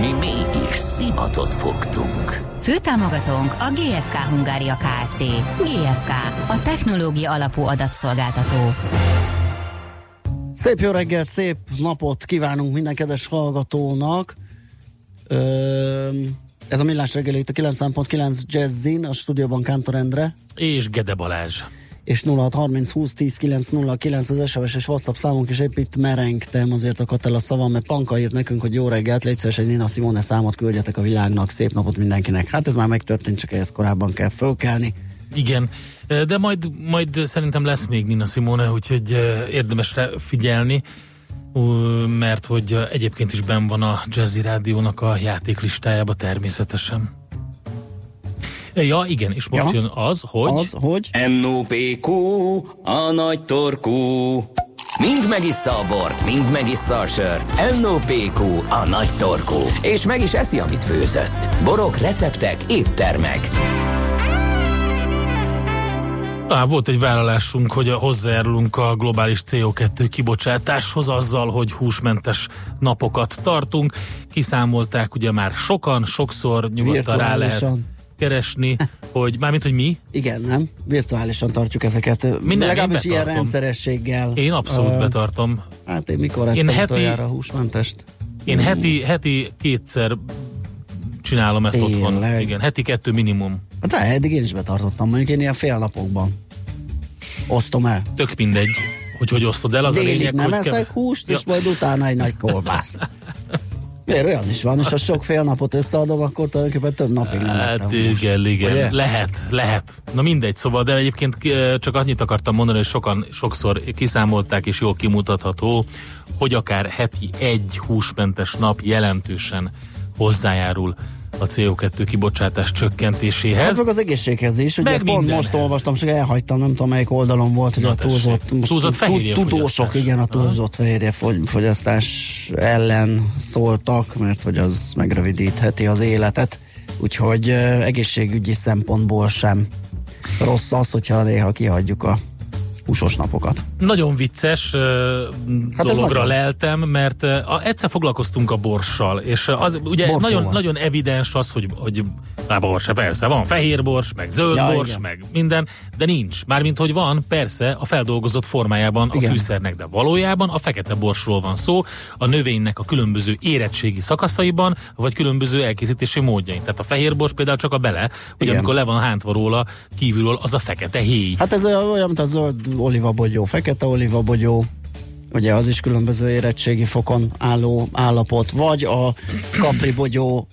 Mi mégis szimatot fogtunk. Főtámogatónk a GFK Hungária Kft. GFK, a technológia alapú adatszolgáltató. Szép jó reggelt, szép napot kívánunk minden kedves hallgatónak. Ez a Millás reggel itt a 9.9 Jazzin, a stúdióban Kántor Endre. És Gede Balázs. És 0630 20 10 909 az SMS és WhatsApp számunk is épp itt merengtem, azért akadt el a szavam, mert Panka írt nekünk, hogy jó reggelt, légy szíves, egy Nina Simone számot küldjetek a világnak, szép napot mindenkinek. Hát ez már megtörtént, csak ehhez korábban kell fölkelni. Igen, de majd, majd szerintem lesz még Nina Simone, úgyhogy érdemes figyelni, mert hogy egyébként is ben van a Jazzy Rádiónak a játéklistájába természetesen. Ja, igen, és most ja, jön az, hogy... Az, hogy... NOPQ, a nagy torkú. Mind megissza a bort, mind megissza a sört. NOPQ, a nagy torkú. És meg is eszi, amit főzött. Borok, receptek, éttermek. Á, volt egy vállalásunk, hogy hozzájárulunk a globális CO2 kibocsátáshoz azzal, hogy húsmentes napokat tartunk. Kiszámolták ugye már sokan, sokszor nyugodtan rá lehet keresni, hogy mármint, hogy mi? Igen, nem? Virtuálisan tartjuk ezeket. Minden, Legalábbis ilyen rendszerességgel. Én abszolút uh, betartom. Hát én mikor én heti, a húsmentest? Én hmm. heti, heti kétszer csinálom ezt Tényleg. otthon. Igen, heti kettő minimum. Hát eddig én is betartottam, mondjuk én ilyen fél napokban osztom el. Tök mindegy, hogy hogy osztod el, az Délig a lényeg, nem hogy eszek húst, ja. és majd utána egy nagy kolbászt. Miért olyan is van, és ha sok fél napot összeadom, akkor tulajdonképpen több napig nem Hát igen, igen. Ugye? Lehet, lehet. Na mindegy, szóval, de egyébként csak annyit akartam mondani, hogy sokan sokszor kiszámolták, és jól kimutatható, hogy akár heti egy húsmentes nap jelentősen hozzájárul a CO2 kibocsátás csökkentéséhez. Hát meg az egészséghez is, ugye meg pont most olvastam, csak elhagytam, nem tudom melyik oldalon volt, hogy Na, a túlzott, túlzott fehérje tudósok, igen, a túlzott fehérje fogyasztás ellen szóltak, mert hogy az megrövidítheti az életet, úgyhogy egészségügyi szempontból sem rossz az, hogyha néha kihagyjuk a húsos napokat. Nagyon vicces uh, hát dologra nagyon... leltem, mert uh, egyszer foglalkoztunk a borssal, és az ugye nagyon, nagyon evidens az, hogy, hogy bors, persze, van fehér bors, meg zöld ja, bors, igen. meg minden, de nincs. Mármint, hogy van, persze, a feldolgozott formájában igen. a fűszernek, de valójában a fekete borsról van szó, a növénynek a különböző érettségi szakaszaiban, vagy különböző elkészítési módjain. Tehát a fehér bors például csak a bele, hogy amikor le van hántva róla kívülről, az a fekete héj. Hát ez olyan, mint a zöld olivabogyó, fekete olivabogyó, ugye az is különböző érettségi fokon álló állapot, vagy a kapribogyó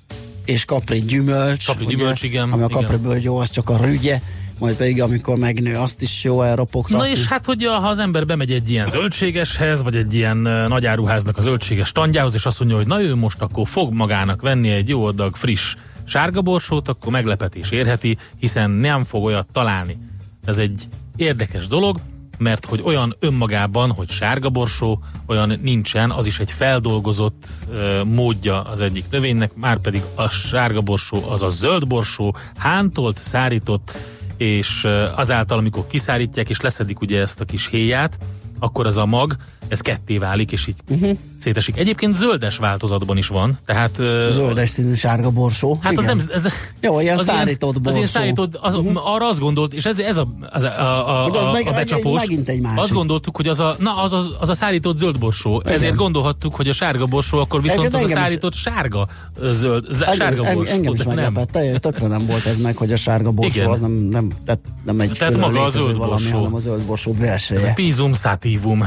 és kapri gyümölcs, kapri ugye, gyümölcs igen, ami a kapri bogyó az csak a rügye, majd pedig amikor megnő, azt is jó elropogtatni. Na és hát, hogy ha az ember bemegy egy ilyen zöldségeshez, vagy egy ilyen nagyáruháznak a zöldséges standjához, és azt mondja, hogy na ő most akkor fog magának venni egy jó adag friss sárga borsót, akkor meglepetés érheti, hiszen nem fog olyat találni. Ez egy érdekes dolog, mert hogy olyan önmagában, hogy sárga borsó, olyan nincsen, az is egy feldolgozott uh, módja az egyik növénynek, már pedig a sárga borsó az a zöld borsó, hántolt, szárított, és azáltal, amikor kiszárítják és leszedik ugye ezt a kis héját, akkor az a mag, ez ketté válik, és így uh-huh. szétesik. Egyébként zöldes változatban is van, tehát... Zöldes színű sárga borsó. Hát Igen. az nem... Ez, Jó, ilyen az szárított ilyen, borsó. Az ilyen szárított, az, uh-huh. arra azt gondolt, és ez, ez a, az a, a, a, az meg, a becsapós. Megint egy másik. Azt gondoltuk, hogy az a, na, az, az, az a szárított zöld borsó. Igen. Ezért gondolhattuk, hogy a sárga borsó, akkor viszont az a szárított is. sárga zöld, z- sárga borsó. Engem is meglepett, tökre nem volt ez meg, hogy a sárga borsó az nem, nem, tehát nem egy tehát maga a zöld borsó. hanem a zöld borsó versenye. Ez a pizum sativum.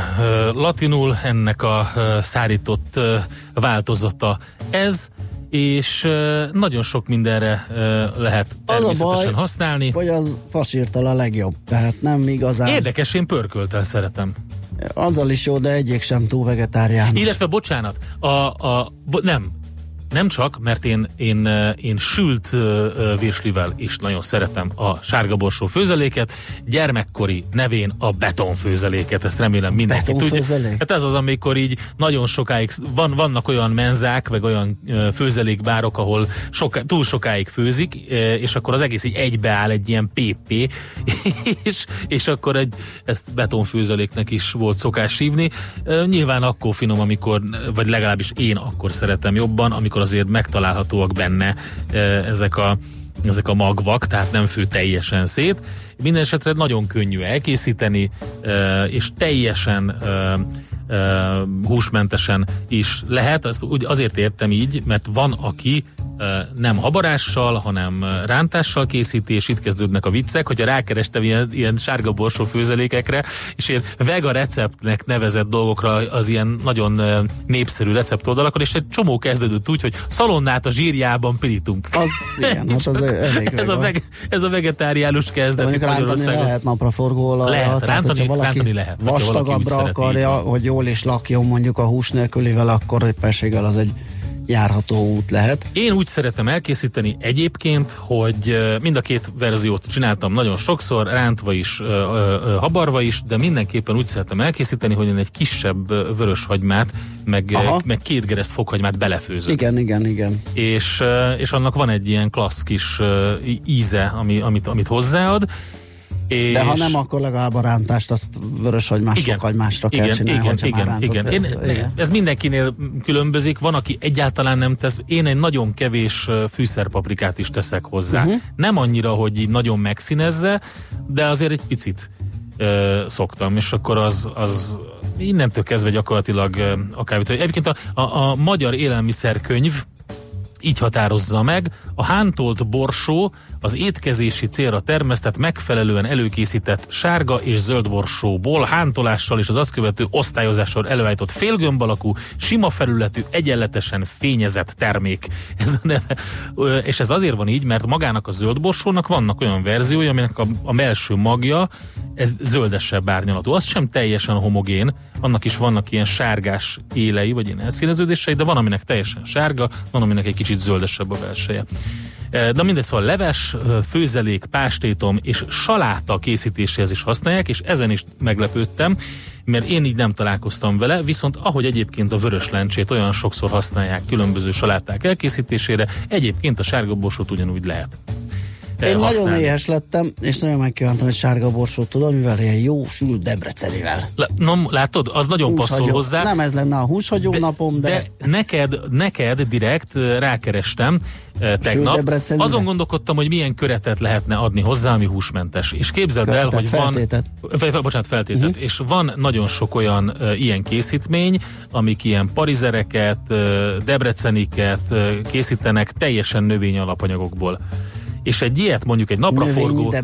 Latinul ennek a szárított változata ez, és nagyon sok mindenre lehet természetesen baj, használni. Hogy az fasírtal a legjobb, tehát nem igazán. Érdekes, én pörköltel szeretem. Azzal is jó, de egyik sem túl vegetáriánus. Illetve, bocsánat, a, a, bo, nem, nem csak, mert én, én, én sült virslivel is nagyon szeretem a sárga borsó főzeléket, gyermekkori nevén a betonfőzeléket, ezt remélem mindenki tudja. Hát ez az, amikor így nagyon sokáig, van, vannak olyan menzák, vagy olyan főzelékbárok, ahol soká, túl sokáig főzik, és akkor az egész így egybeáll egy ilyen PP, és, és akkor egy, ezt betonfőzeléknek is volt szokás hívni. Nyilván akkor finom, amikor, vagy legalábbis én akkor szeretem jobban, amikor azért megtalálhatóak benne ezek a ezek a magvak, tehát nem fő teljesen szét. Minden esetre nagyon könnyű elkészíteni, és teljesen húsmentesen is lehet. Ezt úgy azért értem így, mert van, aki nem habarással, hanem rántással készíti, és itt kezdődnek a viccek, hogyha rákerestem ilyen, ilyen sárga borsó főzelékekre, és ilyen vega receptnek nevezett dolgokra az ilyen nagyon népszerű receptoldalakon, és egy csomó kezdődött úgy, hogy szalonnát a zsírjában pirítunk. Az igen, hát az elég ez, a veg, ez a vegetáriánus kezdet. rántani lehet napraforgóolajra. Lehet, tehát, rántani, rántani lehet. Vastagabbra akarja, hogy jól is lakjon mondjuk a hús nélkülivel, akkor éppenséggel az egy járható út lehet. Én úgy szeretem elkészíteni egyébként, hogy mind a két verziót csináltam nagyon sokszor, rántva is, habarva is, de mindenképpen úgy szeretem elkészíteni, hogy én egy kisebb vöröshagymát, meg, meg két gereszt fokhagymát belefőzök. Igen, igen, igen. És, és annak van egy ilyen klassz kis íze, ami, amit, amit hozzáad, és... De ha nem, akkor legalább a rántást azt vörös vagy mások vagy másra kell igen, csinálni. Igen, igen, igen. Én, ez, igen. Ez mindenkinél különbözik, van, aki egyáltalán nem tesz. Én egy nagyon kevés fűszerpaprikát is teszek hozzá. Uh-huh. Nem annyira, hogy így nagyon megszínezze, de azért egy picit ö, szoktam, és akkor az, az innentől kezdve gyakorlatilag akármit. Egyébként a, a, a magyar élelmiszerkönyv így határozza meg, a hántolt borsó az étkezési célra termesztett, megfelelően előkészített sárga és zöld borsóból, hántolással és az azt követő osztályozással előállított félgömb alakú, sima felületű, egyenletesen fényezett termék. Ez a neve. És ez azért van így, mert magának a zöld borsónak vannak olyan verziója, aminek a, a belső magja ez zöldesebb árnyalatú. Az sem teljesen homogén, annak is vannak ilyen sárgás élei, vagy ilyen elszíneződései, de van, aminek teljesen sárga, van, aminek egy kicsit zöldesebb a belseje. De mindegy, szóval leves, főzelék, pástétom és saláta készítéséhez is használják, és ezen is meglepődtem, mert én így nem találkoztam vele, viszont ahogy egyébként a vörös lencsét olyan sokszor használják különböző saláták elkészítésére, egyébként a sárga borsót ugyanúgy lehet. Én használni. nagyon éhes lettem, és nagyon megkívántam egy sárga borsót, tudom, mivel ilyen jó sült debrecenivel. No, látod, az nagyon húshagyó. passzol hozzá. Nem ez lenne a húshagyó de, napom, de... de... neked, neked direkt rákerestem, tegnap. Azon gondolkodtam, hogy milyen köretet lehetne adni hozzá, ami húsmentes. És képzeld köretet, el, hogy feltétet. van... Bocsánat, feltétet. Uh-huh. És van nagyon sok olyan uh, ilyen készítmény, amik ilyen parizereket, uh, debreceniket uh, készítenek teljesen növény alapanyagokból és egy ilyet mondjuk egy napraforgó,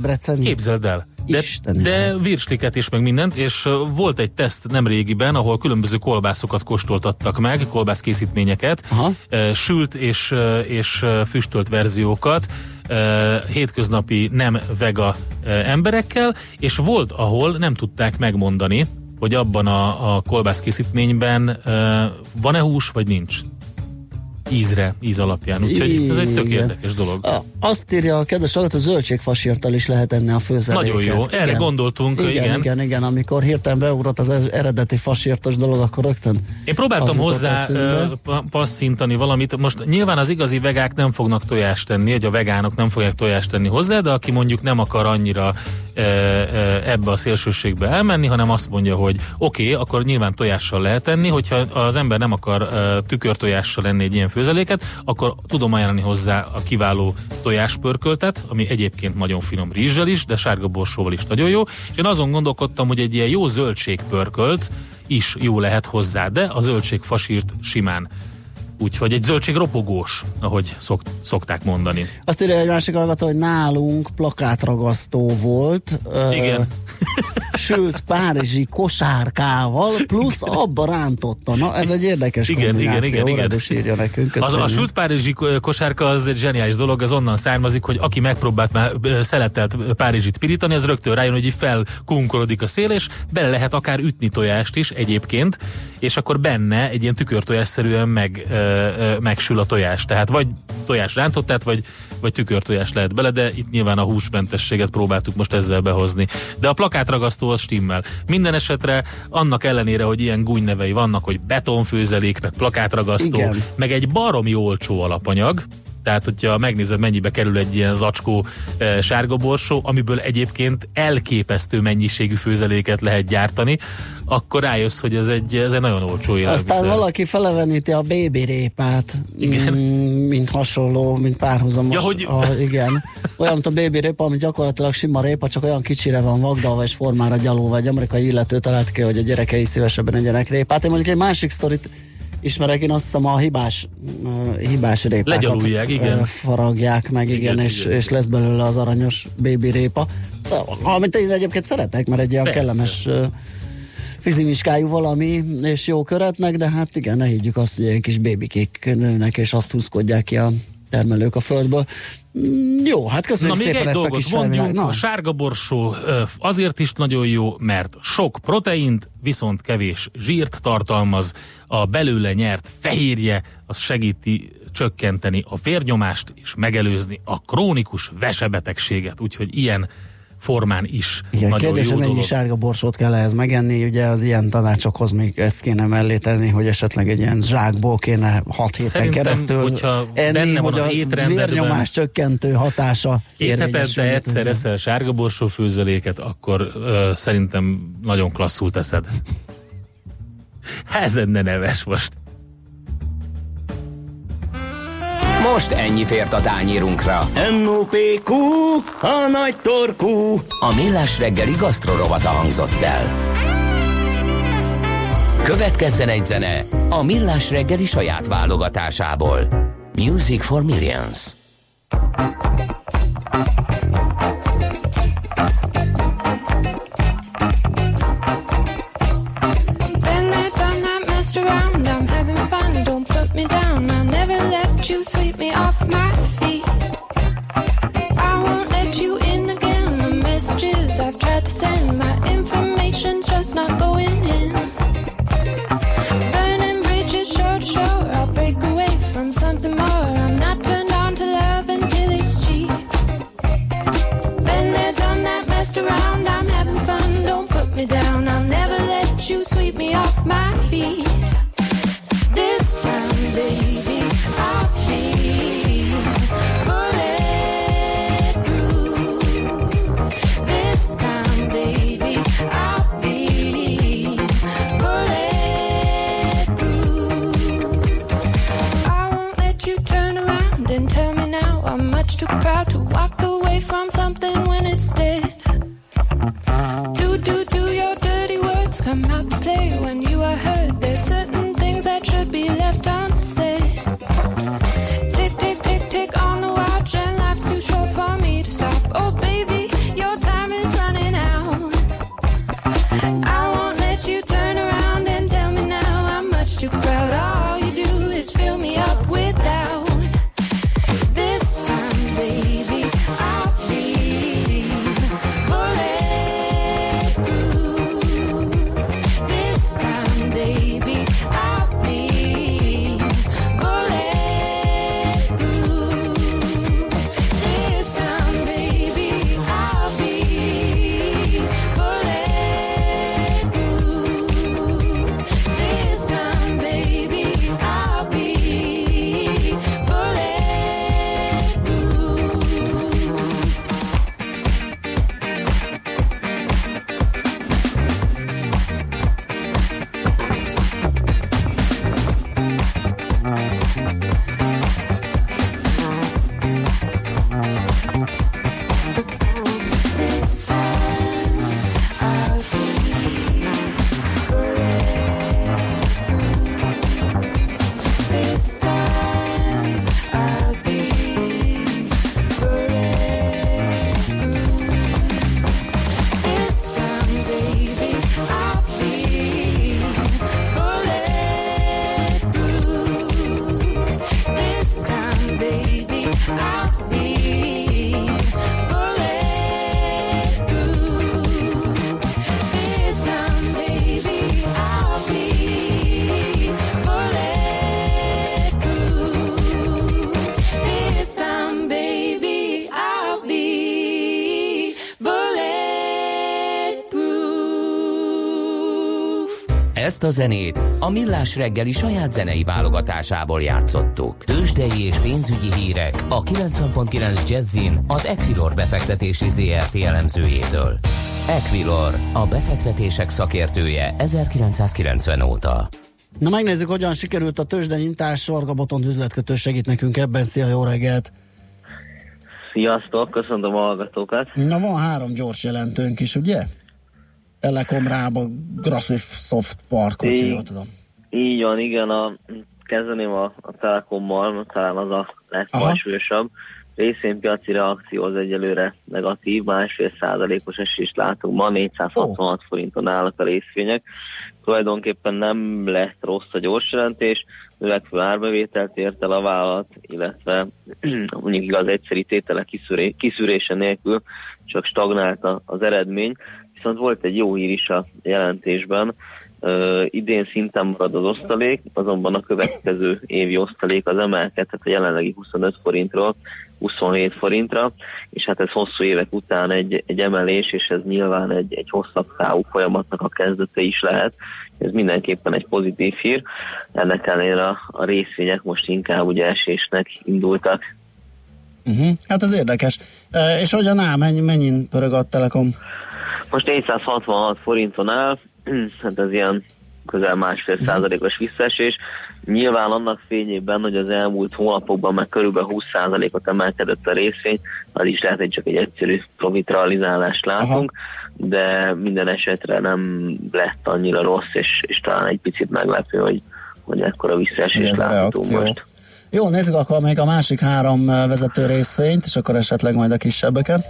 képzeld el, de, de virsliket is, meg mindent, és volt egy teszt nem régiben, ahol különböző kolbászokat kóstoltattak meg, kolbászkészítményeket, Aha. sült és, és füstölt verziókat, hétköznapi nem vega emberekkel, és volt, ahol nem tudták megmondani, hogy abban a, a kolbászkészítményben van-e hús, vagy nincs ízre, íz alapján. Úgyhogy ez egy tök érdekes dolog. A, azt írja a kedves hallgató, zöldségfasírtal is lehet enni a főzeléket. Nagyon jó, erre igen. gondoltunk. Igen, igen, igen, igen, amikor hirtelen beugrott az eredeti fasírtos dolog, akkor rögtön Én próbáltam hozzá passzintani valamit. Most nyilván az igazi vegák nem fognak tojást tenni, hogy a vegánok nem fogják tojást tenni hozzá, de aki mondjuk nem akar annyira ebbe a szélsőségbe elmenni, hanem azt mondja, hogy oké, okay, akkor nyilván tojással lehet enni, hogyha az ember nem akar tükörtojással enni egy ilyen főzeléket, akkor tudom ajánlani hozzá a kiváló tojáspörköltet, ami egyébként nagyon finom rizssel is, de sárga borsóval is nagyon jó. És én azon gondolkodtam, hogy egy ilyen jó zöldségpörkölt is jó lehet hozzá, de a zöldségfasírt simán Úgyhogy egy zöldség ropogós, ahogy szok, szokták mondani. Azt írja egy másik hallgató, hogy nálunk plakátragasztó volt. Igen. sült párizsi kosárkával, plusz abba rántotta. Na, ez egy érdekes igen, kombináció. igen, igen, igen. írja nekünk. Az, a sült párizsi kosárka az egy zseniális dolog, az onnan származik, hogy aki megpróbált már szeletelt párizsit pirítani, az rögtön rájön, hogy így felkunkorodik a szél, és bele lehet akár ütni tojást is egyébként, és akkor benne egy ilyen tükörtojásszerűen meg, ö, ö, megsül a tojás. Tehát vagy tojás rántottát, vagy, vagy tükörtojás lehet bele, de itt nyilván a húsmentességet próbáltuk most ezzel behozni. De a plakátragasztó az stimmel. Minden esetre annak ellenére, hogy ilyen gúnynevei vannak, hogy betonfőzelék, meg plakátragasztó, Igen. meg egy baromi olcsó alapanyag, tehát, hogyha megnézed, mennyibe kerül egy ilyen zacskó e, sárga borsó, amiből egyébként elképesztő mennyiségű főzeléket lehet gyártani, akkor rájössz, hogy ez egy, ez egy nagyon olcsó élelmiszer. Aztán valaki feleveníti a bébi répát, igen. Mm, mint hasonló, mint párhuzamos. Ja, hogy... a, igen. Olyan, mint a bébi répa, ami gyakorlatilag sima répa, csak olyan kicsire van vagdalva és formára gyalulva. Egy amerikai illető talált ki, hogy a gyerekei szívesebben egyenek répát. Én mondjuk egy másik sztorit ismerek, én azt hiszem a hibás, hibás répákat Legyalulják, igen. faragják meg, igen, igen, és, igen. és lesz belőle az aranyos bébi répa. Amit én egyébként szeretek, mert egy olyan Persze. kellemes fizimiskájú valami, és jó köretnek, de hát igen, ne higgyük azt, hogy ilyen kis bébikék nőnek, és azt húzkodják ki a termelők a földből. Mm, jó, hát köszönjük Na, még szépen egy ezt dolgot a kis mondjunk, Na. a sárga borsó azért is nagyon jó, mert sok proteint, viszont kevés zsírt tartalmaz, a belőle nyert fehérje, az segíti csökkenteni a vérnyomást és megelőzni a krónikus vesebetegséget, úgyhogy ilyen formán is Igen, nagyon kérdés, jó mennyi dolog. sárga borsót kell ehhez megenni, ugye az ilyen tanácsokhoz még ezt kéne mellé tenni, hogy esetleg egy ilyen zsákból kéne 6 héten Szerintem, keresztül hogyha enni, benne van hogy az étrendedben- vérnyomás csökkentő hatása Két hetente egyszer eszel sárga borsó főzeléket, akkor ö, szerintem nagyon klasszul teszed. Ez ne neves most. Most ennyi fért a tányérunkra. M.O.P.Q. A nagy torkú. A Millás reggeli gasztrorovata hangzott el. Következzen egy zene a Millás reggeli saját válogatásából. Music for Millions. Been there, done that, messed around. I'm having fun. Don't put me down. I'll never you sweep me off my a zenét a Millás reggeli saját zenei válogatásából játszottuk. Tőzsdei és pénzügyi hírek a 90.9 Jazzin az Equilor befektetési ZRT elemzőjétől. Equilor, a befektetések szakértője 1990 óta. Na megnézzük, hogyan sikerült a tőzsdenyintás. Varga Botont üzletkötő segít nekünk ebben. Szia, jó reggelt! Sziasztok, köszönöm a hallgatókat. Na van három gyors jelentőnk is, ugye? Telekom, Rába, Graphisoft Park, hogy jól tudom. Így van, igen, a, kezdeném a, a Telekommal, talán az a legfajsúlyosabb. Részvénypiaci reakció az egyelőre negatív, másfél százalékos esést látunk ma, 466 oh. forinton állnak a részvények. Tulajdonképpen nem lett rossz a gyors jelentés, növekvő árbevételt ért el a vállalat, illetve mondjuk igaz egyszeri tétele kiszűré, kiszűrése nélkül csak stagnált az eredmény. Viszont volt egy jó hír is a jelentésben, Uh, idén szinten marad az osztalék, azonban a következő évi osztalék az emelkedhet a jelenlegi 25 forintról 27 forintra, és hát ez hosszú évek után egy, egy emelés, és ez nyilván egy, egy hosszabb távú folyamatnak a kezdete is lehet. Ez mindenképpen egy pozitív hír. Ennek ellenére a, a részvények most inkább ugye esésnek indultak. Uh-huh. Hát ez érdekes. E, és hogyan áll, mennyi, mennyin pörög a Telekom? Most 466 forinton áll, hát ez ilyen közel másfél mhm. százalékos visszaesés. Nyilván annak fényében, hogy az elmúlt hónapokban meg körülbelül 20 százalékot emelkedett a részvény, az is lehet, hogy csak egy egyszerű profitralizálást látunk, Aha. de minden esetre nem lett annyira rossz, és, és talán egy picit meglepő, hogy, hogy ekkora visszaesést láthatunk most. Jó, nézzük akkor még a másik három vezető részvényt, és akkor esetleg majd a kisebbeket.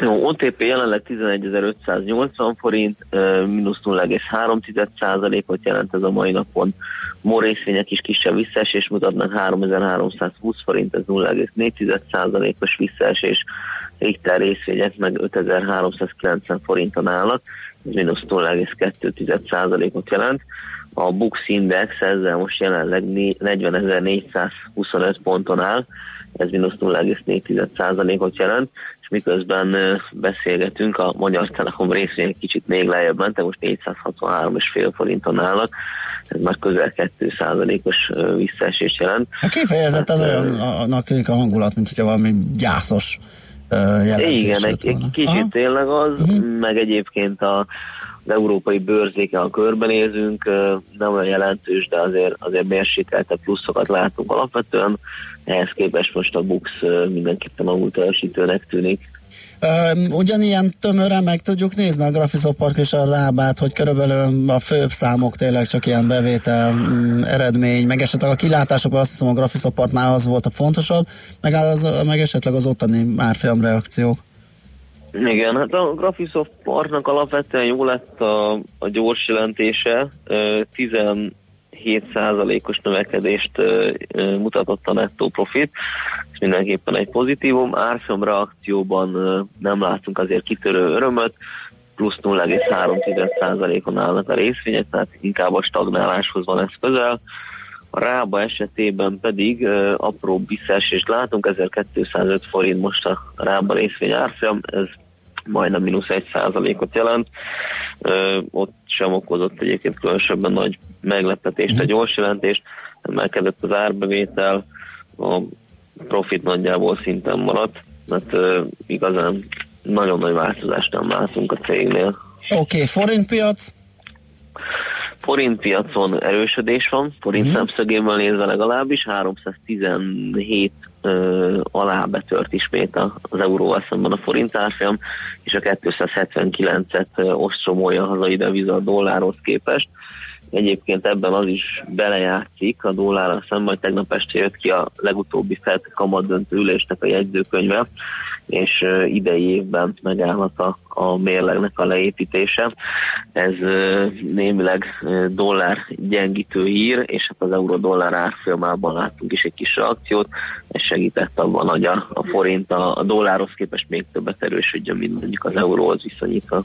Jó, OTP jelenleg 11.580 forint, mínusz 0,3%-ot jelent ez a mai napon. MOL részvények is kisebb visszaesés mutatnak, 3.320 forint, ez 0,4%-os visszaesés. Richter részvények meg 5.390 forinton állnak, ez mínusz 0,2%-ot jelent. A Bux Index ezzel most jelenleg 40.425 ponton áll, ez mínusz 0,4%-ot jelent és miközben beszélgetünk, a Magyar Telekom részvény kicsit még lejjebb ment, most 463,5 forinton állnak, ez már közel 2%-os visszaesés jelent. A kifejezetten hát, olyannak tűnik a hangulat, mint hogyha valami gyászos jelentés Igen, egy, egy kicsit Aha. tényleg az, uh-huh. meg egyébként a az európai bőrzéken, ha körbenézünk, nem olyan jelentős, de azért, azért mérsékeltebb pluszokat látunk alapvetően. Ehhez képest most a Bux mindenképpen alul teljesítőnek tűnik. Uh, ugyanilyen tömören meg tudjuk nézni a Graphisoft és a Rábát, hogy körülbelül a főbb számok tényleg csak ilyen bevétel mm, eredmény, meg esetleg a kilátások azt hiszem a Graphisoftnál az volt a fontosabb, meg, az, meg esetleg az ottani árfolyam reakciók. Igen, hát a Graphisoft Parknak alapvetően jó lett a, a gyors jelentése, 17%-os növekedést mutatott a nettó profit, ez mindenképpen egy pozitívum. Árfolyam reakcióban nem látunk azért kitörő örömöt, plusz 0,3%-on állnak a részvények, tehát inkább a stagnáláshoz van ez közel. A Rába esetében pedig uh, apró visszaesést látunk, 1205 forint most a Rába részvény árfolyam, ez majdnem mínusz egy százalékot jelent. Ö, ott sem okozott egyébként különösebben nagy meglepetést a mhm. gyors jelentést, emelkedett az árbevétel, a profit nagyjából szinten maradt, mert ö, igazán nagyon nagy változást nem látunk a cégnél. Oké, okay, forintpiac? Forintpiacon erősödés van, forint uh-huh. szemszögéből nézve legalábbis, 317 ö, alá betört ismét az euróval szemben a forint árfolyam, és a 279-et ostromolja a hazai deviza a dollárhoz képest. Egyébként ebben az is belejátszik a dollárral szemben, hogy tegnap este jött ki a legutóbbi FED kamadöntő ülésnek a jegyzőkönyve, és idei évben megállhat a, a mérlegnek a leépítése. Ez némileg dollár gyengítő hír, és hát az euró-dollár árfolyamában láttunk is egy kis reakciót, ez segített abban, hogy a, a forint a, a dollárhoz képest még többet erősödjön, mint mondjuk az euróhoz viszonyítva.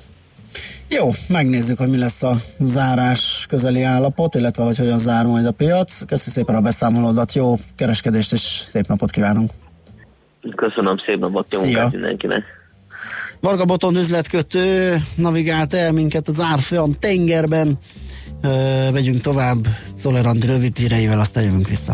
Jó, megnézzük, hogy mi lesz a zárás közeli állapot, illetve hogy hogyan zár majd a piac. Köszönöm szépen a beszámolódat, jó kereskedést és szép napot kívánunk! Köszönöm szépen, Batti munkát mindenkinek! Varga Boton üzletkötő navigált el minket az árfolyam tengerben. Ö, megyünk tovább Szolerandi rövid híreivel, aztán jövünk vissza.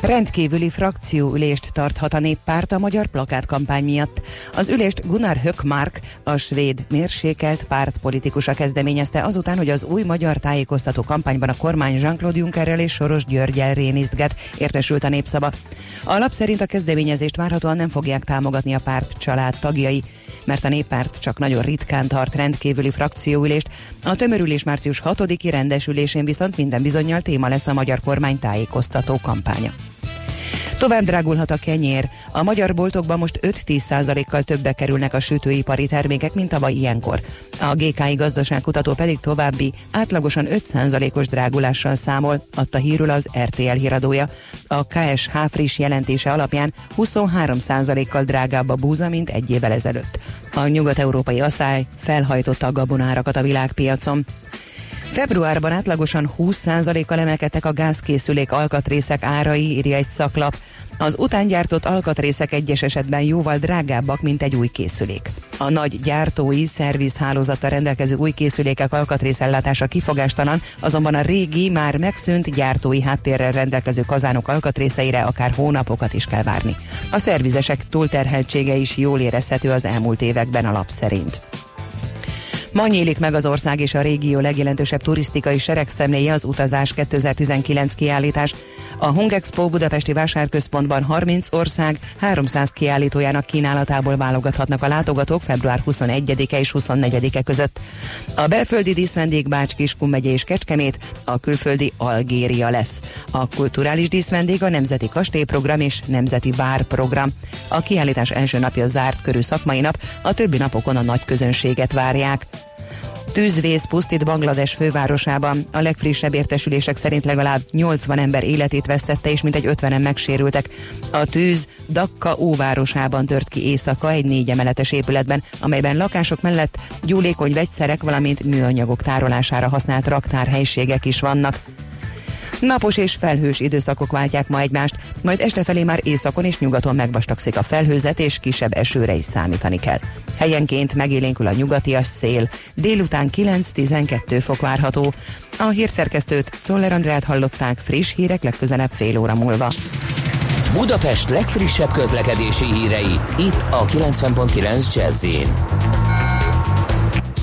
Rendkívüli frakcióülést tarthat a néppárt a magyar plakátkampány miatt. Az ülést Gunnar Höckmark, a svéd mérsékelt pártpolitikusa kezdeményezte azután, hogy az új magyar tájékoztató kampányban a kormány Jean-Claude Junckerrel és Soros Györgyel rénisztget, értesült a népszava. A lap szerint a kezdeményezést várhatóan nem fogják támogatni a párt család tagjai mert a néppárt csak nagyon ritkán tart rendkívüli frakcióülést. A tömörülés március 6-i rendesülésén viszont minden bizonyal téma lesz a magyar kormány tájékoztató kampánya. Tovább drágulhat a kenyér. A magyar boltokban most 5-10%-kal többe kerülnek a sütőipari termékek, mint tavaly ilyenkor. A GKI gazdaságkutató pedig további átlagosan 5%-os drágulással számol, adta hírül az RTL híradója. A KSH friss jelentése alapján 23%-kal drágább a búza, mint egy évvel ezelőtt. A nyugat-európai asszály felhajtotta a gabonárakat a világpiacon. Februárban átlagosan 20%-kal emelkedtek a gázkészülék alkatrészek árai, írja egy szaklap. Az utángyártott alkatrészek egyes esetben jóval drágábbak, mint egy új készülék. A nagy gyártói szervizhálózata rendelkező új készülékek alkatrészellátása kifogástalan, azonban a régi, már megszűnt gyártói háttérrel rendelkező kazánok alkatrészeire akár hónapokat is kell várni. A szervizesek túlterheltsége is jól érezhető az elmúlt években a szerint. Ma nyílik meg az ország és a régió legjelentősebb turisztikai seregszemléje az Utazás 2019 kiállítás. A Hungexpo Budapesti Vásárközpontban 30 ország 300 kiállítójának kínálatából válogathatnak a látogatók február 21-e és 24-e között. A belföldi díszvendég Bács Kiskun megye és Kecskemét, a külföldi Algéria lesz. A kulturális díszvendég a Nemzeti Kastélyprogram és Nemzeti Bárprogram. A kiállítás első napja zárt körű szakmai nap, a többi napokon a nagy közönséget várják. Tűzvész pusztít Banglades fővárosában. A legfrissebb értesülések szerint legalább 80 ember életét vesztette, és mintegy 50-en megsérültek. A tűz Dakka óvárosában tört ki éjszaka egy négy emeletes épületben, amelyben lakások mellett gyúlékony vegyszerek, valamint műanyagok tárolására használt raktárhelyiségek is vannak. Napos és felhős időszakok váltják ma egymást, majd este felé már északon és nyugaton megvastagszik a felhőzet, és kisebb esőre is számítani kell. Helyenként megélénkül a nyugatias szél, délután 9-12 fok várható. A hírszerkesztőt Czoller Andrát hallották friss hírek legközelebb fél óra múlva. Budapest legfrissebb közlekedési hírei, itt a 90.9 jazz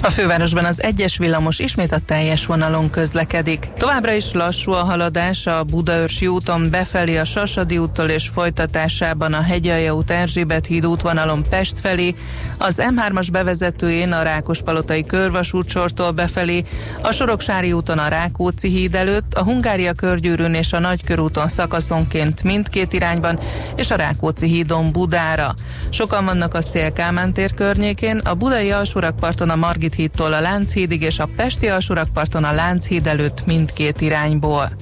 a fővárosban az egyes villamos ismét a teljes vonalon közlekedik. Továbbra is lassú a haladás a Budaörsi úton befelé a Sasadi úttól és folytatásában a Hegyalja út Erzsébet híd útvonalon Pest felé, az M3-as bevezetőjén a Rákospalotai körvasútsortól befelé, a Soroksári úton a Rákóczi híd előtt, a Hungária körgyűrűn és a Nagykörúton szakaszonként mindkét irányban, és a Rákóczi hídon Budára. Sokan vannak a Szélkámán tér környékén, a budai alsórakparton a Margit hídtól a Lánchídig és a Pesti alsórakparton a Lánchíd előtt mindkét irányból.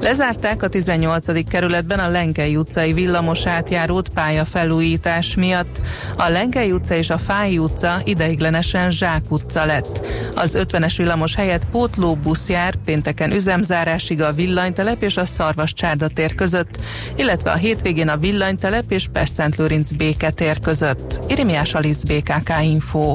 Lezárták a 18. kerületben a Lenkei utcai villamos átjárót pályafelújítás miatt. A Lenkei utca és a Fáj utca ideiglenesen Zsák utca lett. Az 50-es villamos helyett pótlóbusz jár pénteken üzemzárásig a villanytelep és a Szarvas csárdatér között, illetve a hétvégén a villanytelep és Pest-Szent béketér között. Irimiás Alisz BKK Info.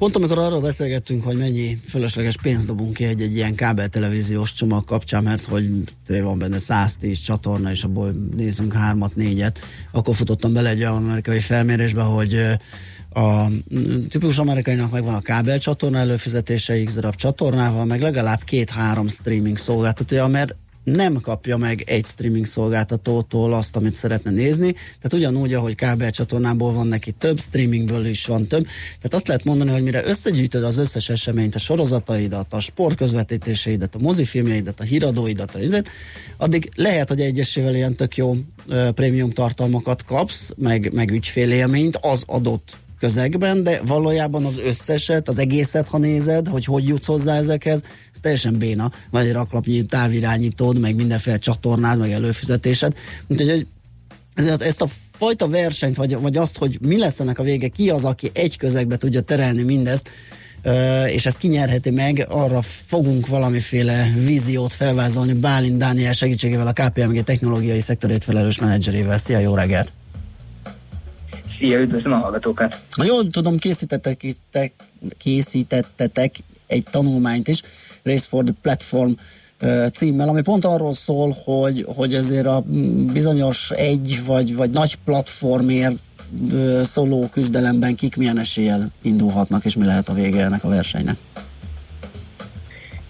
Pont amikor arról beszélgettünk, hogy mennyi fölösleges pénzt dobunk ki egy-egy ilyen kábeltelevíziós csomag kapcsán, mert hogy van benne 110 csatorna, és abból nézünk hármat, négyet, akkor futottam bele egy olyan amerikai felmérésbe, hogy a tipikus amerikainak megvan a kábelcsatorna előfizetése X darab csatornával, meg legalább két-három streaming szolgáltatója, mert nem kapja meg egy streaming szolgáltatótól azt, amit szeretne nézni. Tehát ugyanúgy, ahogy kábelcsatornából van neki több, streamingből is van több. Tehát azt lehet mondani, hogy mire összegyűjtöd az összes eseményt, a sorozataidat, a sportközvetítéseidet, a mozifilmjeidet, a híradóidat, a izet, addig lehet, hogy egyesével ilyen tök jó uh, prémium tartalmakat kapsz, meg, meg ügyfélélményt az adott közegben, de valójában az összeset, az egészet, ha nézed, hogy hogy jutsz hozzá ezekhez, ez teljesen béna. Vagy egy raklapnyi távirányítód, meg mindenféle csatornád, meg előfizetésed. Úgyhogy ezért ezt a fajta versenyt, vagy, vagy azt, hogy mi lesz ennek a vége, ki az, aki egy közegbe tudja terelni mindezt, és ezt kinyerheti meg, arra fogunk valamiféle víziót felvázolni Bálint Dániel segítségével, a KPMG technológiai szektorét felelős menedzserével. Szia, jó reggelt! Szia, üdvözlöm a hallgatókat! Ha jól tudom, készítettek, készítettetek egy tanulmányt is, Race for the Platform címmel, ami pont arról szól, hogy, hogy ezért a bizonyos egy vagy, vagy nagy platformért szóló küzdelemben kik milyen eséllyel indulhatnak, és mi lehet a vége ennek a versenynek.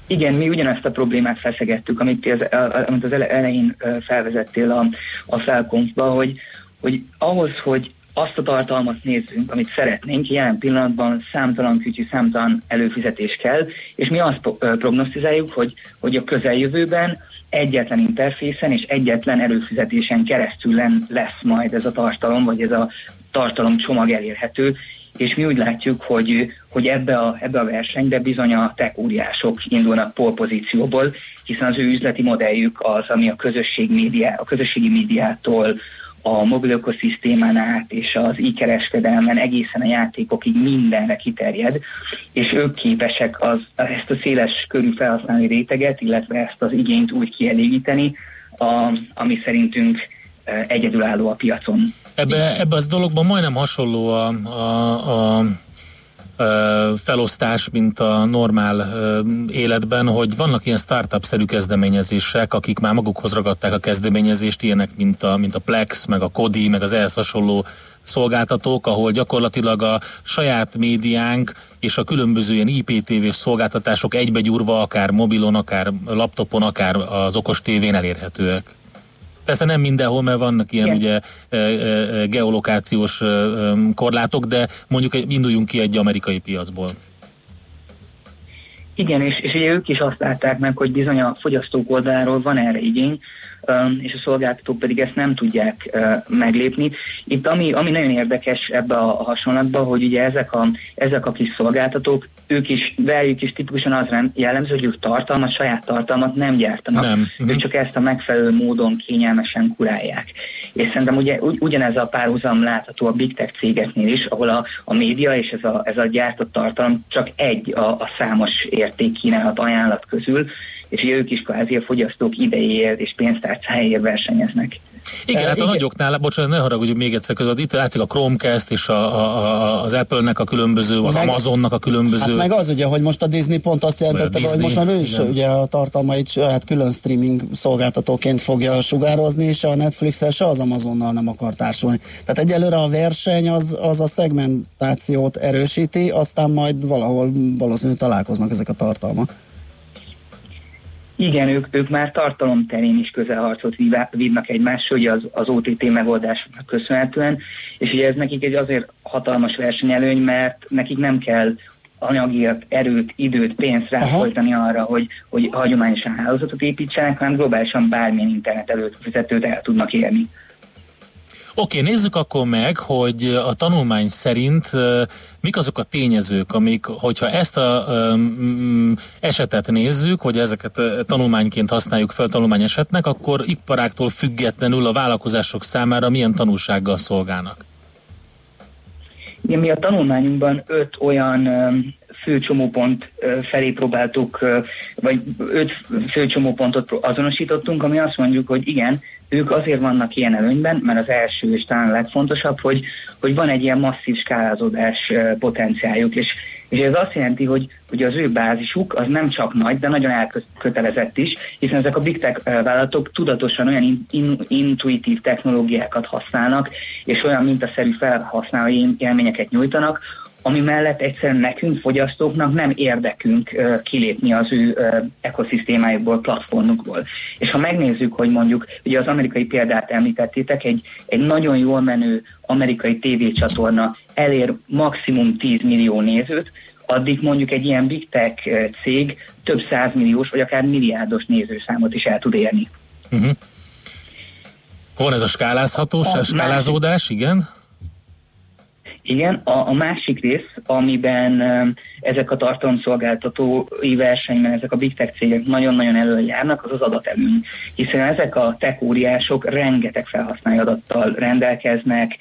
Igen, mi ugyanezt a problémát feszegettük, amit az, amit az elején felvezettél a, a felkonfba, hogy, hogy ahhoz, hogy azt a tartalmat nézzünk, amit szeretnénk, jelen pillanatban számtalan kütyű, számtalan előfizetés kell, és mi azt prognosztizáljuk, hogy, hogy a közeljövőben egyetlen interfészen és egyetlen előfizetésen keresztül lesz majd ez a tartalom, vagy ez a tartalom csomag elérhető, és mi úgy látjuk, hogy, hogy ebbe, a, ebbe a versenybe bizony a tech óriások indulnak polpozícióból, hiszen az ő üzleti modelljük az, ami a közösség média, a közösségi médiától a mobil ökoszisztémán át és az e-kereskedelmen egészen a játékokig mindenre kiterjed, és ők képesek az, ezt a széles körű felhasználói réteget, illetve ezt az igényt úgy kielégíteni, a, ami szerintünk e, egyedülálló a piacon. Ebbe, ebbe az dologban majdnem hasonló a, a, a felosztás, mint a normál életben, hogy vannak ilyen startup-szerű kezdeményezések, akik már magukhoz ragadták a kezdeményezést, ilyenek, mint a, mint a Plex, meg a Kodi, meg az ehhez hasonló szolgáltatók, ahol gyakorlatilag a saját médiánk és a különböző ilyen IPTV-s szolgáltatások egybegyúrva, akár mobilon, akár laptopon, akár az okos tévén elérhetőek. Persze nem mindenhol, mert vannak ilyen Igen. ugye e, e, geolokációs e, korlátok, de mondjuk induljunk ki egy amerikai piacból. Igen, és, és ugye ők is azt látták meg, hogy bizony a fogyasztók oldaláról van erre igény, és a szolgáltatók pedig ezt nem tudják meglépni. Itt ami, ami nagyon érdekes ebbe a hasonlatban, hogy ugye ezek a, ezek a kis szolgáltatók, ők is, velük is tipikusan az jellemző, hogy ők tartalmat, saját tartalmat nem gyártanak. Nem. Ők uh-huh. csak ezt a megfelelő módon kényelmesen kurálják. És szerintem ugye ugyanez a párhuzam látható a big tech cégeknél is, ahol a, a média és ez a, ez a gyártott tartalom csak egy a, a számos értékkínálat ajánlat közül, és ők is kvázi a fogyasztók idejéért és pénztárcáért versenyeznek. Igen, hát a igen. nagyoknál, bocsánat, ne haragudj még egyszer között, itt látszik a Chromecast és a, a, a, az Apple-nek a különböző, az meg, Amazonnak a különböző. Hát meg az ugye, hogy most a Disney pont azt jelentette, Disney, hogy most már ő is igen. ugye a tartalmait hát külön streaming szolgáltatóként fogja sugározni, és a Netflix-el se az Amazonnal nem akar társulni. Tehát egyelőre a verseny az, az a szegmentációt erősíti, aztán majd valahol valószínűleg találkoznak ezek a tartalmak. Igen, ők, ők már tartalom terén is közelharcot vívnak egymással, ugye az, az OTT megoldásnak köszönhetően, és ugye ez nekik egy azért hatalmas versenyelőny, mert nekik nem kell anyagiak, erőt, időt, pénzt ráfolytani arra, hogy, hogy hagyományosan hálózatot építsenek, hanem globálisan bármilyen internet előfizetőt el tudnak érni. Oké, nézzük akkor meg, hogy a tanulmány szerint mik azok a tényezők, amik, hogyha ezt a um, esetet nézzük, hogy ezeket tanulmányként használjuk fel tanulmány esetnek, akkor iparáktól függetlenül a vállalkozások számára milyen tanulsággal szolgálnak? Igen, mi a tanulmányunkban öt olyan fő csomópont felé próbáltuk, vagy öt fő csomópontot azonosítottunk, ami azt mondjuk, hogy igen, ők azért vannak ilyen előnyben, mert az első és talán a legfontosabb, hogy, hogy van egy ilyen masszív skálázódás potenciáljuk, és, és ez azt jelenti, hogy, hogy az ő bázisuk az nem csak nagy, de nagyon elkötelezett is, hiszen ezek a big tech vállalatok tudatosan olyan in, in, intuitív technológiákat használnak, és olyan mintaszerű felhasználói élményeket nyújtanak, ami mellett egyszerűen nekünk, fogyasztóknak nem érdekünk kilépni az ő ekoszisztémájukból, platformukból. És ha megnézzük, hogy mondjuk, ugye az amerikai példát említettétek, egy, egy nagyon jól menő amerikai tévécsatorna elér maximum 10 millió nézőt, addig mondjuk egy ilyen big tech cég több százmilliós vagy akár milliárdos nézőszámot is el tud érni. Uh-huh. Van ez a skálázhatós, a skálázódás, igen? Igen, a, a másik rész, amiben um, ezek a tartalomszolgáltatói versenyben ezek a big tech cégek nagyon-nagyon előjárnak, az az adatelőny. Hiszen ezek a tech óriások rengeteg felhasználó adattal rendelkeznek,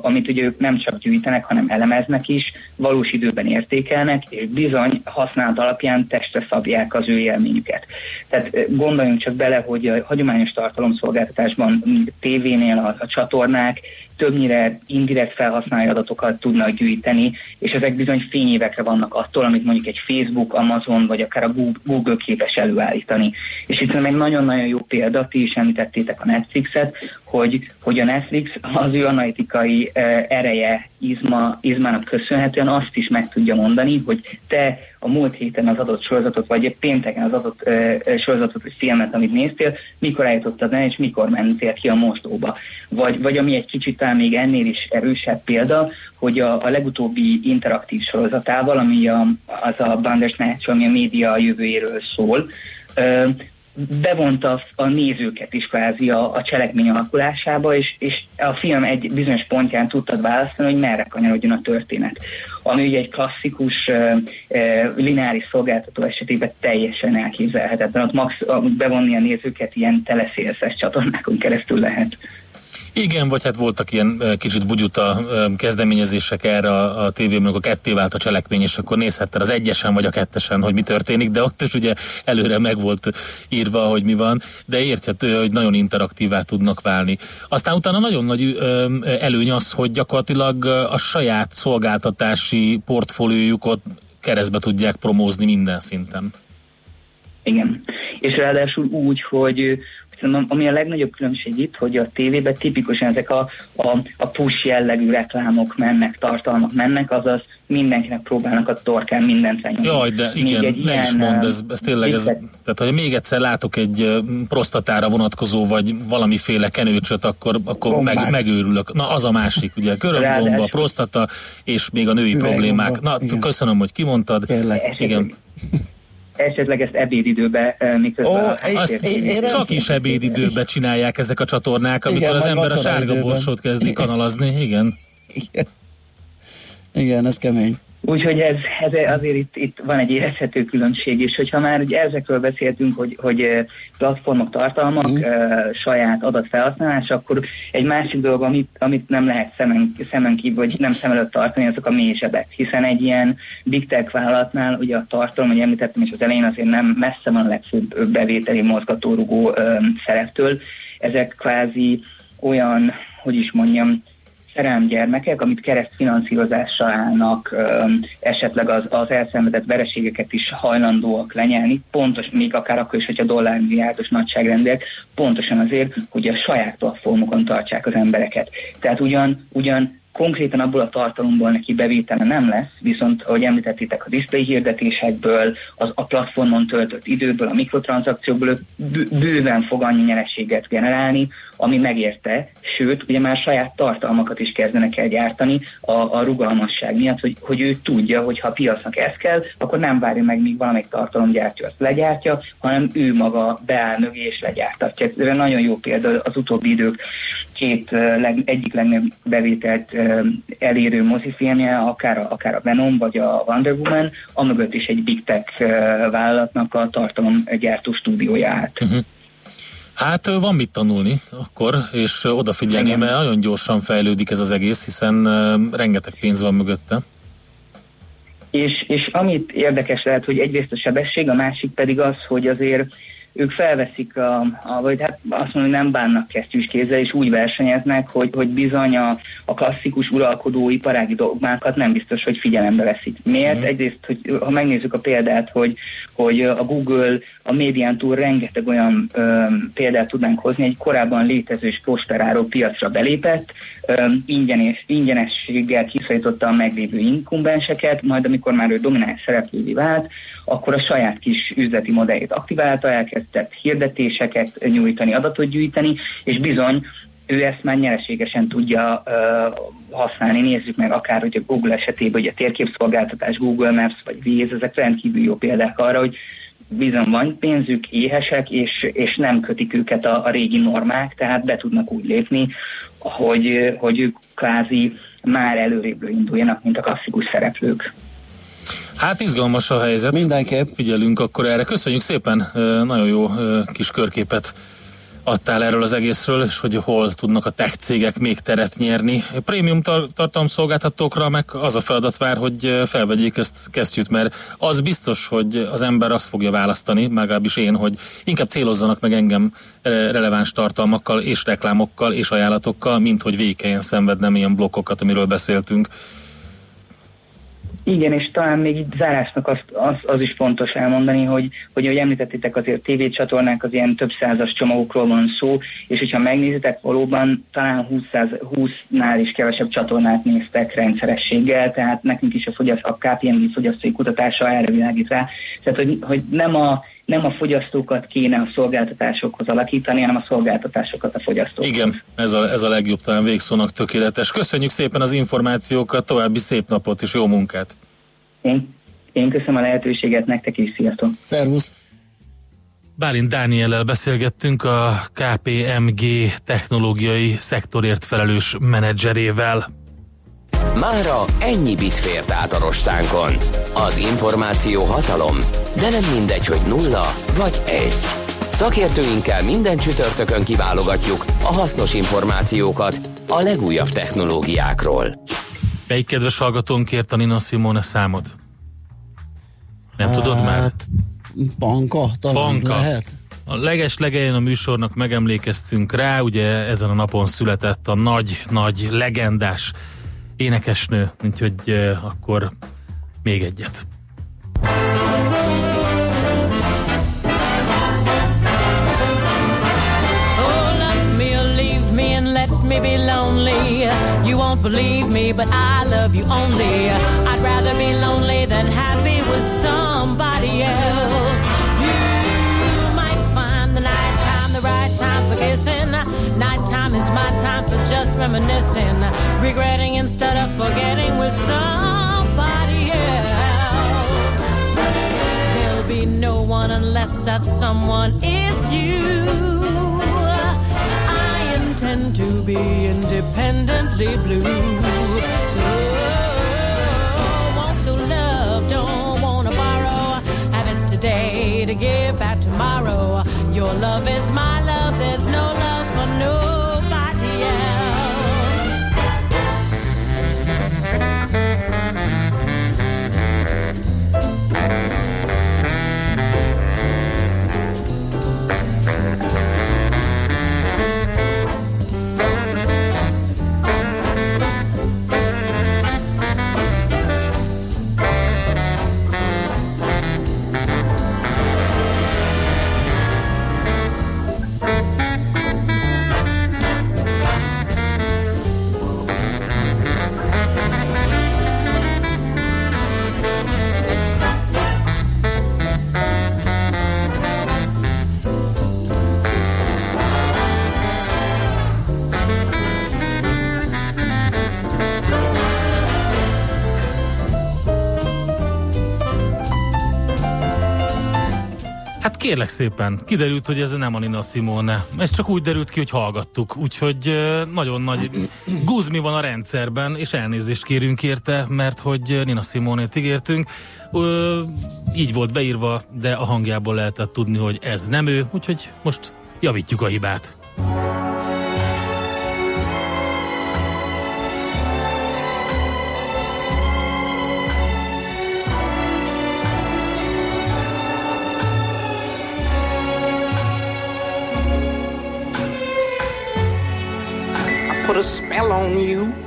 amit ugye ők nem csak gyűjtenek, hanem elemeznek is, valós időben értékelnek, és bizony használat alapján testre szabják az ő élményüket. Tehát gondoljunk csak bele, hogy a hagyományos tartalomszolgáltatásban, mint a tévénél a, a csatornák, többnyire indirekt felhasználói adatokat tudnak gyűjteni, és ezek bizony fényévekre vannak attól, amit mondjuk egy Facebook, Amazon vagy akár a Google képes előállítani. És itt egy nagyon-nagyon jó példa, ti is említettétek a Netflixet, hogy, hogy a Netflix az ő analitikai ereje, izma, izmának köszönhetően azt is meg tudja mondani, hogy te a múlt héten az adott sorozatot, vagy pénteken az adott uh, sorozatot, vagy filmet, amit néztél, mikor állítottad el, és mikor mentél ki a mostóba. Vagy, vagy ami egy kicsit talán még ennél is erősebb példa, hogy a, a legutóbbi interaktív sorozatával, ami a, az a Bandersnatch, ami a média jövőjéről szól, bevonta a nézőket is kvázi a, a cselekmény alakulásába, és, és a film egy bizonyos pontján tudtad választani, hogy merre kanyarodjon a történet. Ami ugye egy klasszikus uh, uh, lineáris szolgáltató esetében teljesen elképzelhetetlen. Ott max, bevonni a nézőket ilyen teleszélszes csatornákon keresztül lehet. Igen, vagy hát voltak ilyen kicsit bugyuta kezdeményezések erre a, a tévében, amikor ketté vált a cselekmény, és akkor nézhetted az egyesen vagy a kettesen, hogy mi történik, de ott is ugye előre meg volt írva, hogy mi van, de érthető, hogy nagyon interaktívá tudnak válni. Aztán utána nagyon nagy előny az, hogy gyakorlatilag a saját szolgáltatási portfóliójukat keresztbe tudják promózni minden szinten. Igen. És ráadásul úgy, hogy Szerintem ami a legnagyobb különbség itt, hogy a tévében tipikusan ezek a, a, a push jellegű reklámok mennek, tartalmak mennek, azaz mindenkinek próbálnak a torkán mindent lenyomni. Jaj, de igen, ne ilyen, is mondd, ez, ez tényleg, ez, tehát ha még egyszer látok egy prostatára vonatkozó, vagy valamiféle kenőcsöt, akkor, akkor meg, megőrülök. Na, az a másik, ugye, körömbomba, prostata, és még a női problémák. Na, igen. köszönöm, hogy kimondtad. Kérlek. Igen esetleg ezt ebédidőbe uh, miközben... Ó, azt én, én csak is ebédidőbe csinálják ezek a csatornák, amikor igen, az ember a sárga borsót kezdi kanalazni, igen. Igen, igen ez kemény. Úgyhogy ez, ez azért itt, itt van egy érezhető különbség, és hogyha már ugye ezekről beszéltünk, hogy, hogy platformok, tartalmak, mm. saját adatfelhasználás, akkor egy másik dolog, amit, amit nem lehet szemen, szemen kívül, vagy nem szem előtt tartani, azok a mélysebek. Hiszen egy ilyen big tech vállalatnál ugye a tartalom, hogy említettem is az elején, azért nem messze van a legfőbb bevételi mozgatórugó szereptől. Ezek kvázi olyan, hogy is mondjam, gyermekek, amit keresztfinanszírozással állnak, esetleg az, az elszenvedett vereségeket is hajlandóak lenyelni, pontos, még akár akkor is, hogyha dollármilliárdos nagyságrendek, pontosan azért, hogy a saját platformokon tartsák az embereket. Tehát ugyan, ugyan konkrétan abból a tartalomból neki bevétele nem lesz, viszont, ahogy említettétek, a display hirdetésekből, az, a platformon töltött időből, a mikrotranszakciókból bőven fog annyi nyereséget generálni, ami megérte, sőt, ugye már saját tartalmakat is kezdenek el gyártani a, a rugalmasság miatt, hogy, hogy ő tudja, hogy ha a piacnak ez kell, akkor nem várja meg, míg valamelyik tartalomgyártja azt legyártja, hanem ő maga beáll mögé és legyártatja. Ez nagyon jó példa az utóbbi idők két leg, egyik legnagyobb bevételt elérő mozifilmje, akár a, akár a Venom vagy a Wonder Woman, amögött is egy big tech vállalatnak a tartalomgyártó stúdiója állt. Uh-huh. Hát van mit tanulni akkor, és odafigyelni, Igen. mert nagyon gyorsan fejlődik ez az egész, hiszen rengeteg pénz van mögötte. És, és amit érdekes lehet, hogy egyrészt a sebesség, a másik pedig az, hogy azért ők felveszik, a, a, vagy hát azt mondom, hogy nem bánnak kesztyűs kézzel, és úgy versenyeznek, hogy, hogy bizony a, a klasszikus uralkodó iparági dogmákat nem biztos, hogy figyelembe veszik. Miért? Mm. Egyrészt, hogy ha megnézzük a példát, hogy, hogy a Google a médián túl rengeteg olyan ö, példát tudnánk hozni, egy korábban létező és prosperáló piacra belépett, ö, ingyenes, ingyenességgel kiszorította a meglévő inkumbenseket, majd amikor már ő domináns szereplővé vált, akkor a saját kis üzleti modelljét aktiválta, elkezdett hirdetéseket nyújtani, adatot gyűjteni, és bizony ő ezt már nyereségesen tudja uh, használni. Nézzük meg akár, hogy a Google esetében, hogy a térképszolgáltatás, Google Maps vagy Waze, ezek rendkívül jó példák arra, hogy bizony van pénzük, éhesek, és, és nem kötik őket a, a régi normák, tehát be tudnak úgy lépni, hogy, hogy ők kvázi már előrébb induljanak, mint a klasszikus szereplők. Hát izgalmas a helyzet. Mindenképp. Figyelünk akkor erre. Köszönjük szépen, nagyon jó kis körképet adtál erről az egészről, és hogy hol tudnak a tech cégek még teret nyerni. Prémium tar- tartalomszolgáltatókra meg az a feladat vár, hogy felvegyék ezt kesztyűt, mert az biztos, hogy az ember azt fogja választani, legalábbis én, hogy inkább célozzanak meg engem releváns tartalmakkal és reklámokkal és ajánlatokkal, mint hogy végkelyen szenvednem ilyen blokkokat, amiről beszéltünk. Igen, és talán még itt zárásnak az, az, az is fontos elmondani, hogy, hogy ahogy említettétek, azért tévécsatornák az ilyen több százas csomagokról van szó, és hogyha megnézitek, valóban talán 20-nál is kevesebb csatornát néztek rendszerességgel, tehát nekünk is a, fogyaszt, a KPMG fogyasztói kutatása erre világít rá, tehát hogy, hogy nem a nem a fogyasztókat kéne a szolgáltatásokhoz alakítani, hanem a szolgáltatásokat a fogyasztókhoz. Igen, ez a, ez a legjobb talán végszónak tökéletes. Köszönjük szépen az információkat, további szép napot és jó munkát! Én, én köszönöm a lehetőséget nektek is, sziasztok! Szervusz! Bálint Dániellel beszélgettünk a KPMG technológiai szektorért felelős menedzserével. Mára ennyi bit fért át a rostánkon. Az információ hatalom, de nem mindegy, hogy nulla vagy egy. Szakértőinkkel minden csütörtökön kiválogatjuk a hasznos információkat a legújabb technológiákról. Melyik kedves hallgatónk kért a Nina Simone számot? Nem hát, tudod már? Banka, talán banka. lehet. A leges legelején a műsornak megemlékeztünk rá, ugye ezen a napon született a nagy, nagy, legendás énekesnő, úgyhogy akkor még egyet. me be lonely. You won't believe me, but I love you only. I'd rather be lonely than happy with somebody else. Is my time for just reminiscing, regretting instead of forgetting with somebody else. There'll be no one unless that someone is you. I intend to be independently blue. So, want to love, don't wanna borrow. Have it today to give back tomorrow. Your love is my love, there's no love kérlek szépen, kiderült, hogy ez nem a Nina Simone. Ez csak úgy derült ki, hogy hallgattuk. Úgyhogy nagyon nagy guzmi van a rendszerben, és elnézést kérünk érte, mert hogy Nina Simone-t ígértünk. Ö, így volt beírva, de a hangjából lehetett tudni, hogy ez nem ő, úgyhogy most javítjuk a hibát. Spell on you.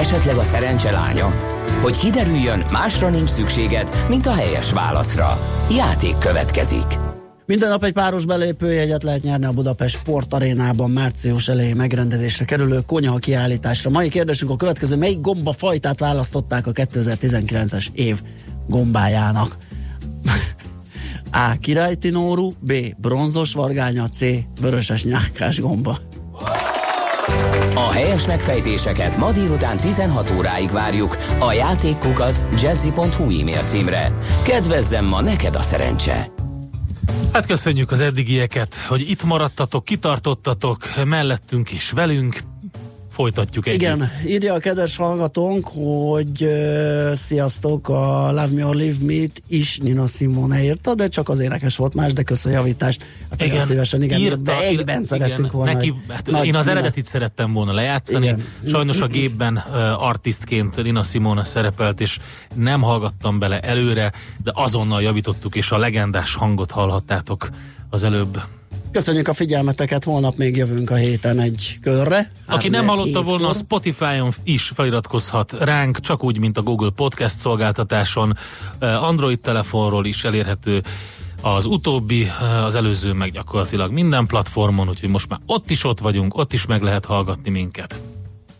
Esetleg a szerencse? Hogy kiderüljön, másra nincs szükséged, mint a helyes válaszra. Játék következik. Minden nap egy páros belépőjegyet lehet nyerni a Budapest Sportarénában március elején megrendezésre kerülő konyha kiállításra. Mai kérdésünk a következő, melyik gomba fajtát választották a 2019-es év gombájának? A. Királytinórú, B. Bronzos vargánya, C. Vöröses nyákás gomba. A helyes megfejtéseket ma délután 16 óráig várjuk a játékkukac jazzy.hu e-mail címre. Kedvezzem ma neked a szerencse! Hát köszönjük az eddigieket, hogy itt maradtatok, kitartottatok mellettünk és velünk. Folytatjuk együtt. Igen, írja a kedves hallgatónk, hogy uh, sziasztok, a Love Me or Leave Me-t is Nina Simone írta, de csak az énekes volt más, de kösz a javítást. Hát igen, szívesen, igen, írta, de egyben szerettünk volna. Neki, hát nagy- én az eredetit szerettem volna lejátszani. Igen. Sajnos a gépben uh, artistként Nina Simone szerepelt, és nem hallgattam bele előre, de azonnal javítottuk, és a legendás hangot hallhattátok az előbb. Köszönjük a figyelmeteket, holnap még jövünk a héten egy körre. Aki nem Három- hallotta volna, a. Spotify-on is feliratkozhat ránk, csak úgy, mint a Google Podcast szolgáltatáson. Eh, Android telefonról is elérhető az utóbbi, eh, az előző meg gyakorlatilag minden platformon, úgyhogy most már ott is ott vagyunk, ott is meg lehet hallgatni minket.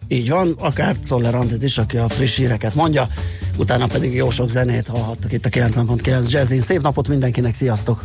Így van, akár Czoller Andit is, aki a friss híreket mondja, utána pedig jó sok zenét hallhattak itt a 90.9 Jazzin. Szép napot mindenkinek, sziasztok!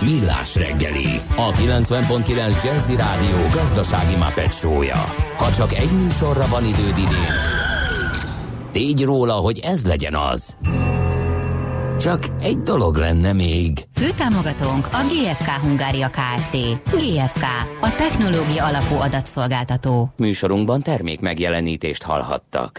Millás reggeli, a 90.9 Jazzy Rádió gazdasági mapetsója. Ha csak egy műsorra van időd idén, tégy róla, hogy ez legyen az. Csak egy dolog lenne még. Főtámogatónk a GFK Hungária Kft. GFK, a technológia alapú adatszolgáltató. Műsorunkban termék megjelenítést hallhattak.